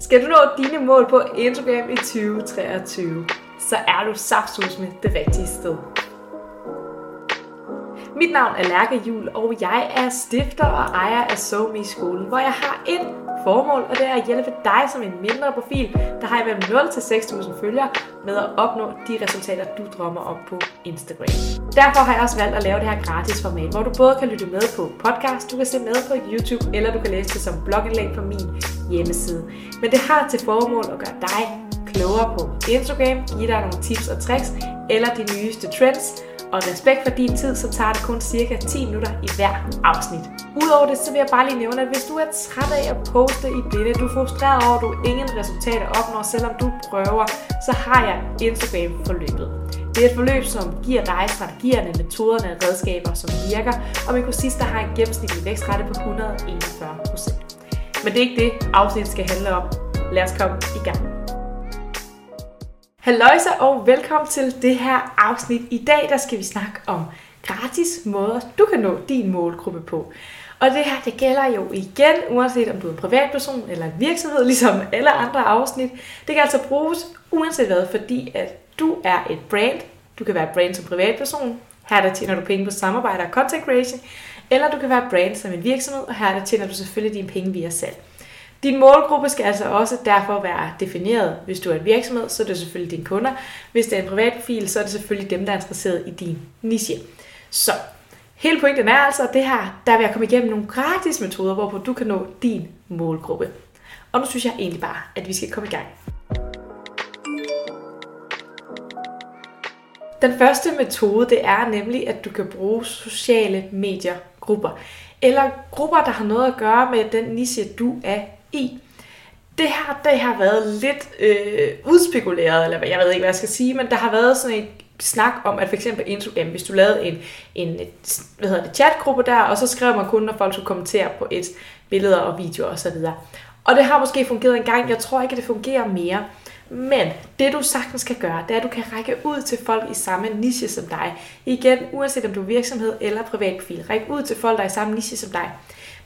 Skal du nå dine mål på Instagram i 2023, så er du saftsus med det rigtige sted. Mit navn er Lærke Jul, og jeg er stifter og ejer af SoMe skolen, hvor jeg har et formål, og det er at hjælpe dig som en mindre profil, der har imellem 0 til 6.000 følgere, med at opnå de resultater, du drømmer om på Instagram. Derfor har jeg også valgt at lave det her gratis format, hvor du både kan lytte med på podcast, du kan se med på YouTube, eller du kan læse det som blogindlæg på min hjemmeside. Men det har til formål at gøre dig klogere på Instagram, give dig nogle tips og tricks, eller de nyeste trends, og respekt for din tid, så tager det kun cirka 10 minutter i hver afsnit. Udover det, så vil jeg bare lige nævne, at hvis du er træt af at poste i blinde, du er frustreret over, at du ingen resultater opnår, selvom du prøver, så har jeg Instagram-forløbet. Det er et forløb, som giver dig strategierne, metoderne og redskaber, som virker, og min kursist, der har en gennemsnitlig vækstrate på 141%. Men det er ikke det, afsnittet skal handle om. Lad os komme i gang. Halløjsa og velkommen til det her afsnit. I dag der skal vi snakke om gratis måder, du kan nå din målgruppe på. Og det her, det gælder jo igen, uanset om du er en privatperson eller en virksomhed, ligesom alle andre afsnit. Det kan altså bruges uanset hvad, fordi at du er et brand. Du kan være et brand som privatperson. Her der tjener du penge på samarbejde og content creation. Eller du kan være brand som en virksomhed, og her tjener du selvfølgelig dine penge via salg. Din målgruppe skal altså også derfor være defineret. Hvis du er en virksomhed, så er det selvfølgelig dine kunder. Hvis det er en privat profil, så er det selvfølgelig dem, der er interesseret i din niche. Så hele pointen er altså, at det her, der vil jeg komme igennem nogle gratis metoder, hvorpå du kan nå din målgruppe. Og nu synes jeg egentlig bare, at vi skal komme i gang. Den første metode, det er nemlig, at du kan bruge sociale medier grupper. Eller grupper, der har noget at gøre med den niche, du er i. Det her, det har været lidt øh, udspekuleret, eller jeg ved ikke, hvad jeg skal sige, men der har været sådan en snak om, at for eksempel Instagram, hvis du lavede en, en hvad hedder det, chatgruppe der, og så skrev man kun, når folk skulle kommentere på et billeder og videoer osv. Og, og det har måske fungeret en gang, jeg tror ikke, at det fungerer mere. Men det du sagtens kan gøre, det er, at du kan række ud til folk i samme niche som dig. Igen, uanset om du er virksomhed eller privatprofil, ræk ud til folk, der er i samme niche som dig.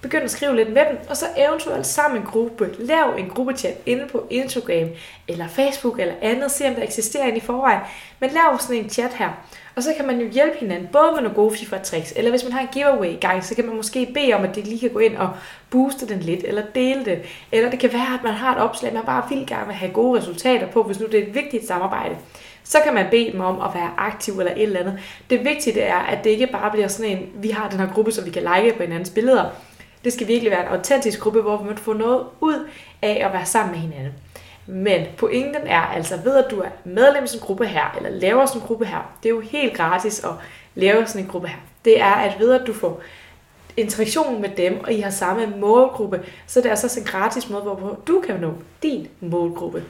Begynd at skrive lidt med dem, og så eventuelt sammen en gruppe. Lav en gruppechat inde på Instagram, eller Facebook, eller andet. Se om der eksisterer en i forvejen. Men lav sådan en chat her. Og så kan man jo hjælpe hinanden, både med nogle gode FIFA tricks, eller hvis man har en giveaway i gang, så kan man måske bede om, at de lige kan gå ind og booste den lidt, eller dele den. Eller det kan være, at man har et opslag, man bare vil gerne vil have gode resultater på, hvis nu det er et vigtigt samarbejde. Så kan man bede dem om at være aktiv eller et eller andet. Det vigtige er, at det ikke bare bliver sådan en, vi har den her gruppe, så vi kan like på hinandens billeder. Det skal virkelig være en autentisk gruppe, hvor man får noget ud af at være sammen med hinanden. Men pointen er altså ved, at du er medlem af sådan en gruppe her, eller laver sådan en gruppe her, det er jo helt gratis at lave sådan en gruppe her. Det er, at ved, at du får interaktion med dem, og I har samme målgruppe, så det er altså en gratis måde, hvor du kan nå din målgruppe.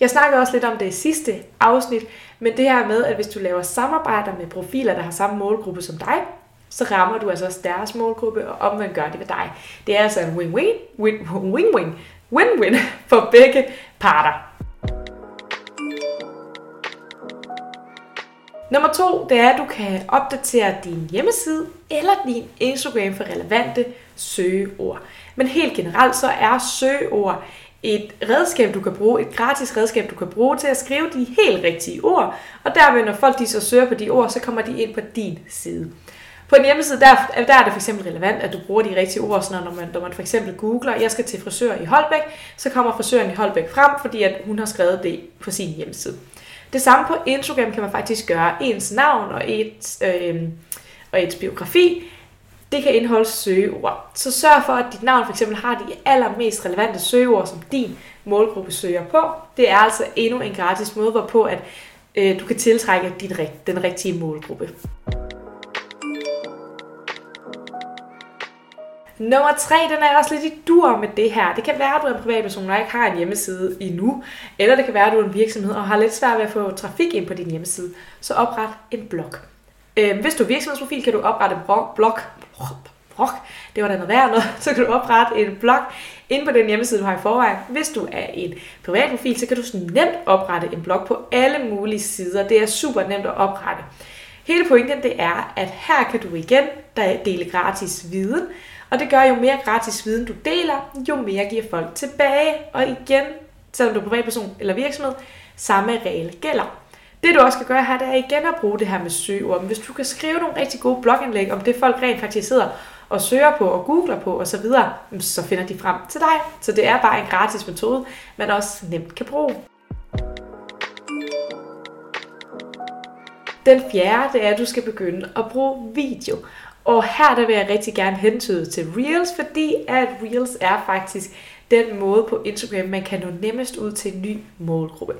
Jeg snakkede også lidt om det i sidste afsnit, men det her med, at hvis du laver samarbejder med profiler, der har samme målgruppe som dig, så rammer du altså også deres målgruppe, og omvendt gør det ved dig. Det er altså en win-win, win-win, win-win for begge parter. Nummer to, det er, at du kan opdatere din hjemmeside eller din Instagram for relevante søgeord. Men helt generelt så er søgeord et redskab, du kan bruge, et gratis redskab, du kan bruge til at skrive de helt rigtige ord, og derved, når folk de så søger på de ord, så kommer de ind på din side. På en hjemmeside, der, der er det for eksempel relevant, at du bruger de rigtige ord, sådan når man, når man for eksempel googler, jeg skal til frisør i Holbæk, så kommer frisøren i Holbæk frem, fordi at hun har skrevet det på sin hjemmeside. Det samme på Instagram kan man faktisk gøre. Ens navn og et, øh, og et biografi, det kan indeholde søgeord. Så sørg for, at dit navn for eksempel har de allermest relevante søgeord, som din målgruppe søger på. Det er altså endnu en gratis måde, hvorpå at øh, du kan tiltrække din, den rigtige målgruppe. Nummer tre, den er også lidt i dur med det her. Det kan være, at du er en privatperson, og ikke har en hjemmeside endnu. Eller det kan være, at du er en virksomhed og har lidt svært ved at få trafik ind på din hjemmeside. Så opret en blog. Øhm, hvis du er virksomhedsprofil, kan du oprette en blog. blog. Det var da noget værd noget. Så kan du oprette en blog ind på den hjemmeside, du har i forvejen. Hvis du er en privatprofil, så kan du nemt oprette en blog på alle mulige sider. Det er super nemt at oprette. Hele pointen det er, at her kan du igen dele gratis viden, og det gør jo mere gratis viden du deler, jo mere giver folk tilbage. Og igen, selvom du er privatperson eller virksomhed, samme regel gælder. Det du også kan gøre her, det er igen at bruge det her med søgeord. Hvis du kan skrive nogle rigtig gode blogindlæg om det, folk rent faktisk sidder og søger på og googler på osv., så, så finder de frem til dig. Så det er bare en gratis metode, man også nemt kan bruge. Den fjerde, det er, at du skal begynde at bruge video. Og her der vil jeg rigtig gerne hentyde til Reels, fordi at Reels er faktisk den måde på Instagram, man kan nå nemmest ud til en ny målgruppe.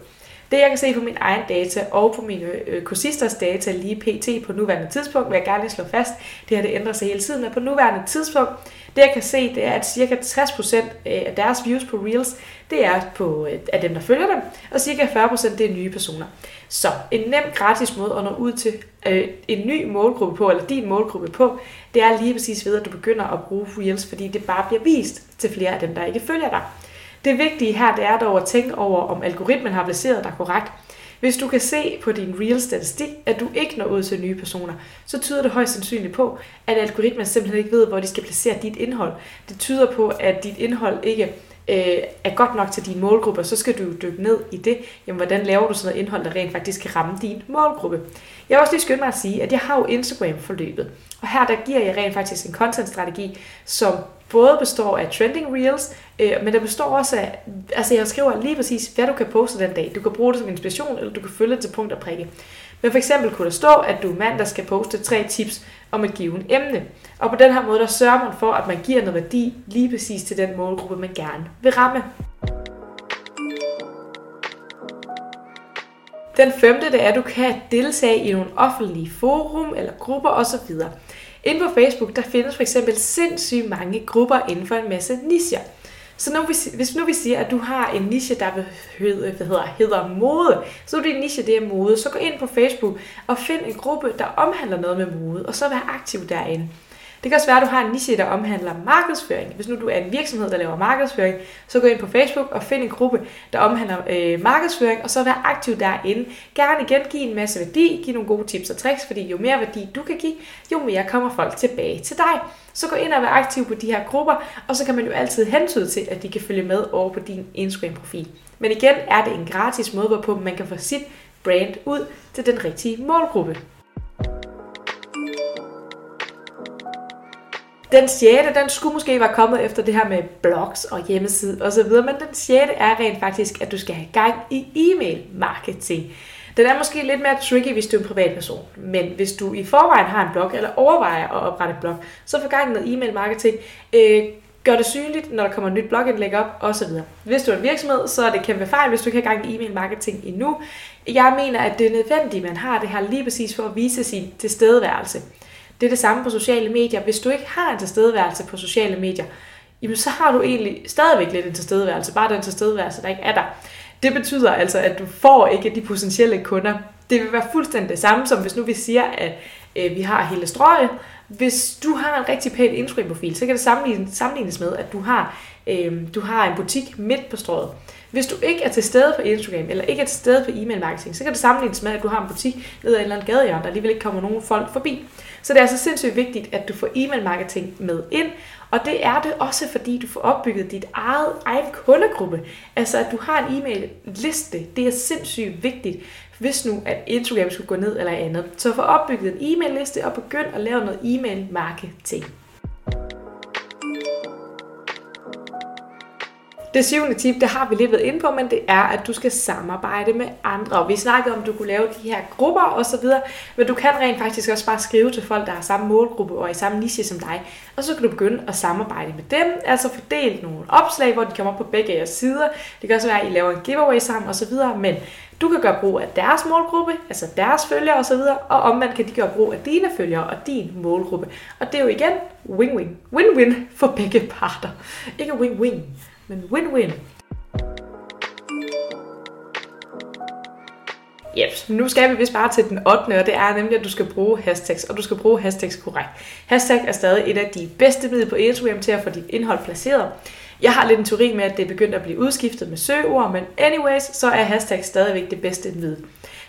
Det jeg kan se på min egen data og på mine øh, kursisters data lige pt. på nuværende tidspunkt, vil jeg gerne lige slå fast, det her det ændrer sig hele tiden, men på nuværende tidspunkt, det jeg kan se, det er, at cirka 60% øh, af deres views på Reels, det er på, øh, af dem, der følger dem, og cirka 40% det er nye personer. Så en nem gratis måde at nå ud til øh, en ny målgruppe på, eller din målgruppe på, det er lige præcis ved, at du begynder at bruge Reels, fordi det bare bliver vist til flere af dem, der ikke følger dig. Det vigtige her, det er dog at tænke over, om algoritmen har placeret dig korrekt. Hvis du kan se på din real statistik, at du ikke når ud til nye personer, så tyder det højst sandsynligt på, at algoritmen simpelthen ikke ved, hvor de skal placere dit indhold. Det tyder på, at dit indhold ikke øh, er godt nok til din målgruppe, så skal du dykke ned i det. Jamen, hvordan laver du sådan noget indhold, der rent faktisk kan ramme din målgruppe? Jeg vil også lige skynde mig at sige, at jeg har jo Instagram-forløbet, og her der giver jeg rent faktisk en content-strategi, som både består af trending reels, øh, men der består også af, altså jeg skriver lige præcis, hvad du kan poste den dag. Du kan bruge det som inspiration, eller du kan følge det til punkt og prikke. Men for eksempel kunne der stå, at du mandag skal poste tre tips om et givet emne. Og på den her måde, der sørger man for, at man giver noget værdi lige præcis til den målgruppe, man gerne vil ramme. Den femte, det er, at du kan deltage i nogle offentlige forum eller grupper osv. Inde på Facebook, der findes for eksempel sindssygt mange grupper inden for en masse nischer. Så nu, hvis, hvis nu vi siger, at du har en niche, der hedder, hvad hedder, hedder mode, så er din niche, det er mode, så gå ind på Facebook og find en gruppe, der omhandler noget med mode, og så vær aktiv derinde. Det kan også være, at du har en niche, der omhandler markedsføring. Hvis nu du er en virksomhed, der laver markedsføring, så gå ind på Facebook og find en gruppe, der omhandler øh, markedsføring, og så vær aktiv derinde. Gerne igen give en masse værdi, give nogle gode tips og tricks, fordi jo mere værdi du kan give, jo mere kommer folk tilbage til dig. Så gå ind og vær aktiv på de her grupper, og så kan man jo altid hentyde til, at de kan følge med over på din Instagram-profil. Men igen er det en gratis måde, hvorpå man kan få sit brand ud til den rigtige målgruppe. Den sjette, den skulle måske være kommet efter det her med blogs og hjemmeside osv., men den sjette er rent faktisk, at du skal have gang i e-mail marketing. Den er måske lidt mere tricky, hvis du er en privatperson, men hvis du i forvejen har en blog, eller overvejer at oprette en blog, så få gang i noget e-mail marketing. Øh, gør det synligt, når der kommer et nyt blogindlæg op, osv. Hvis du er en virksomhed, så er det kæmpe fejl, hvis du ikke har gang i e-mail marketing endnu. Jeg mener, at det er nødvendigt, at man har det her lige præcis for at vise sin tilstedeværelse. Det er det samme på sociale medier. Hvis du ikke har en tilstedeværelse på sociale medier, jamen så har du egentlig stadigvæk lidt en tilstedeværelse, bare den tilstedeværelse, der ikke er der. Det betyder altså, at du får ikke de potentielle kunder. Det vil være fuldstændig det samme, som hvis nu vi siger, at øh, vi har hele strøget. Hvis du har en rigtig pæn Instagram-profil, så kan det sammenlignes, sammenlignes med, at du har, øh, du har en butik midt på strøget. Hvis du ikke er til stede på Instagram, eller ikke er til stede på e-mail marketing, så kan det sammenlignes med, at du har en butik nede ad en eller anden gadehjørne, der alligevel ikke kommer nogen folk forbi. Så det er altså sindssygt vigtigt, at du får e-mail marketing med ind, og det er det også, fordi du får opbygget dit eget egen kundegruppe. Altså, at du har en e-mail liste, det er sindssygt vigtigt, hvis nu at Instagram skulle gå ned eller andet. Så få opbygget en e-mail liste og begynd at lave noget e-mail marketing. Det syvende tip, det har vi lidt været inde på, men det er, at du skal samarbejde med andre. Og vi snakkede om, at du kunne lave de her grupper osv., men du kan rent faktisk også bare skrive til folk, der har samme målgruppe og i samme niche som dig. Og så kan du begynde at samarbejde med dem, altså fordele nogle opslag, hvor de kommer på begge jeres sider. Det kan også være, at I laver en giveaway sammen osv., men du kan gøre brug af deres målgruppe, altså deres følgere osv., og omvendt kan de gøre brug af dine følgere og din målgruppe. Og det er jo igen win-win. Win-win for begge parter. Ikke win-win men win-win. Yep, nu skal vi vist bare til den 8. og det er nemlig, at du skal bruge hashtags, og du skal bruge hashtags korrekt. Hashtag er stadig et af de bedste midler på Instagram til at få dit indhold placeret. Jeg har lidt en teori med, at det er begyndt at blive udskiftet med søgeord, men anyways, så er hashtag stadigvæk det bedste middel.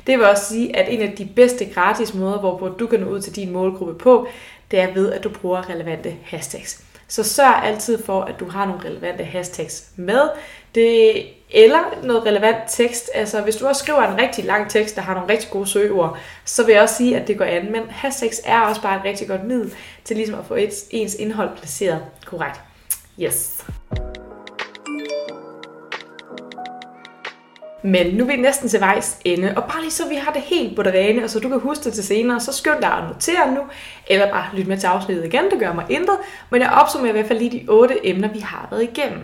Det vil også sige, at en af de bedste gratis måder, hvorpå du kan nå ud til din målgruppe på, det er ved, at du bruger relevante hashtags. Så sørg altid for, at du har nogle relevante hashtags med. Det, eller noget relevant tekst. Altså, hvis du også skriver en rigtig lang tekst, der har nogle rigtig gode søgeord, så vil jeg også sige, at det går an. Men hashtags er også bare et rigtig godt middel til ligesom at få et, ens indhold placeret korrekt. Yes. Men nu er vi næsten til vejs ende, og bare lige så vi har det helt på det rene, og så du kan huske det til senere, så skynd dig at notere nu, eller bare lyt med til afsnittet igen, det gør mig intet, men jeg opsummerer i hvert fald lige de otte emner, vi har været igennem.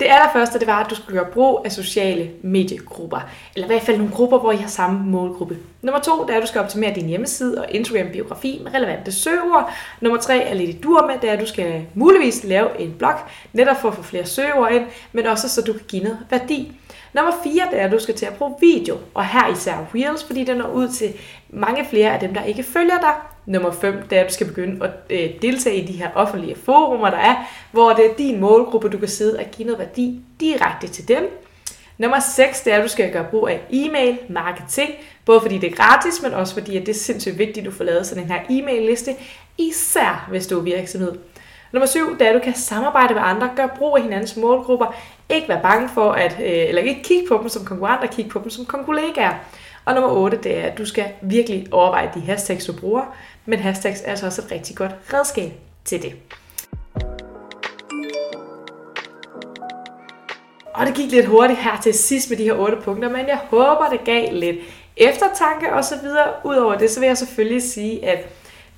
Det allerførste, det var, at du skulle gøre brug af sociale mediegrupper. Eller i hvert fald nogle grupper, hvor I har samme målgruppe. Nummer to, det er, at du skal optimere din hjemmeside og Instagram-biografi med relevante søgeord. Nummer tre er lidt i dur med, det er, at du skal muligvis lave en blog, netop for at få flere søgeord ind, men også så du kan give noget værdi. Nummer 4, det er, at du skal til at bruge video, og her især Reels, fordi den når ud til mange flere af dem, der ikke følger dig. Nummer 5, det er, at du skal begynde at øh, deltage i de her offentlige forumer, der er, hvor det er din målgruppe, du kan sidde og give noget værdi direkte til dem. Nummer 6, det er, at du skal gøre brug af e-mail marketing, både fordi det er gratis, men også fordi at det er sindssygt vigtigt, at du får lavet sådan en her e-mail-liste, især hvis du er virksomhed. Nummer 7, det er, at du kan samarbejde med andre, gøre brug af hinandens målgrupper, ikke være bange for at, øh, eller ikke kigge på dem som konkurrenter, kigge på dem som kollegaer. Og nummer 8, det er, at du skal virkelig overveje de hashtags, du bruger, men hashtags er altså også et rigtig godt redskab til det. Og det gik lidt hurtigt her til sidst med de her otte punkter, men jeg håber, det gav lidt eftertanke og så videre. Udover det, så vil jeg selvfølgelig sige, at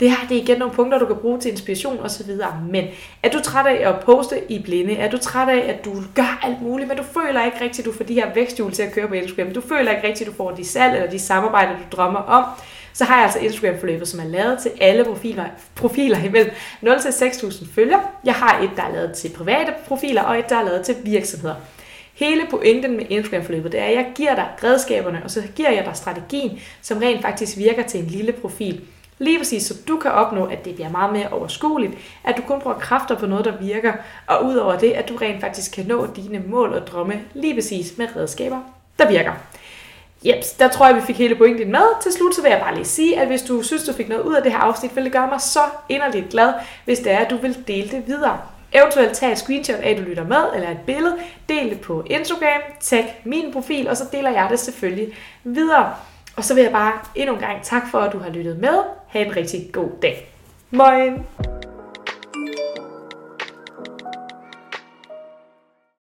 det her det er igen nogle punkter, du kan bruge til inspiration osv. Men er du træt af at poste i blinde? Er du træt af, at du gør alt muligt, men du føler ikke rigtigt, at du får de her væksthjul til at køre på Instagram? Du føler ikke rigtigt, at du får de salg eller de samarbejder, du drømmer om? Så har jeg altså Instagram-forløbet, som er lavet til alle profiler, profiler imellem 0 til 6.000 følger. Jeg har et, der er lavet til private profiler, og et, der er lavet til virksomheder. Hele pointen med Instagram-forløbet, det er, at jeg giver dig redskaberne, og så giver jeg dig strategien, som rent faktisk virker til en lille profil. Lige præcis, så du kan opnå, at det bliver meget mere overskueligt, at du kun bruger kræfter på noget, der virker, og udover det, at du rent faktisk kan nå dine mål og drømme lige præcis med redskaber, der virker. Jeps, der tror jeg, vi fik hele pointen med. Til slut så vil jeg bare lige sige, at hvis du synes, du fik noget ud af det her afsnit, vil det gøre mig så inderligt glad, hvis det er, at du vil dele det videre. Eventuelt tag et screenshot af, at du lytter med, eller et billede, del det på Instagram, tag min profil, og så deler jeg det selvfølgelig videre. Og så vil jeg bare endnu en gang tak for, at du har lyttet med. Ha' en rigtig god dag. Moin!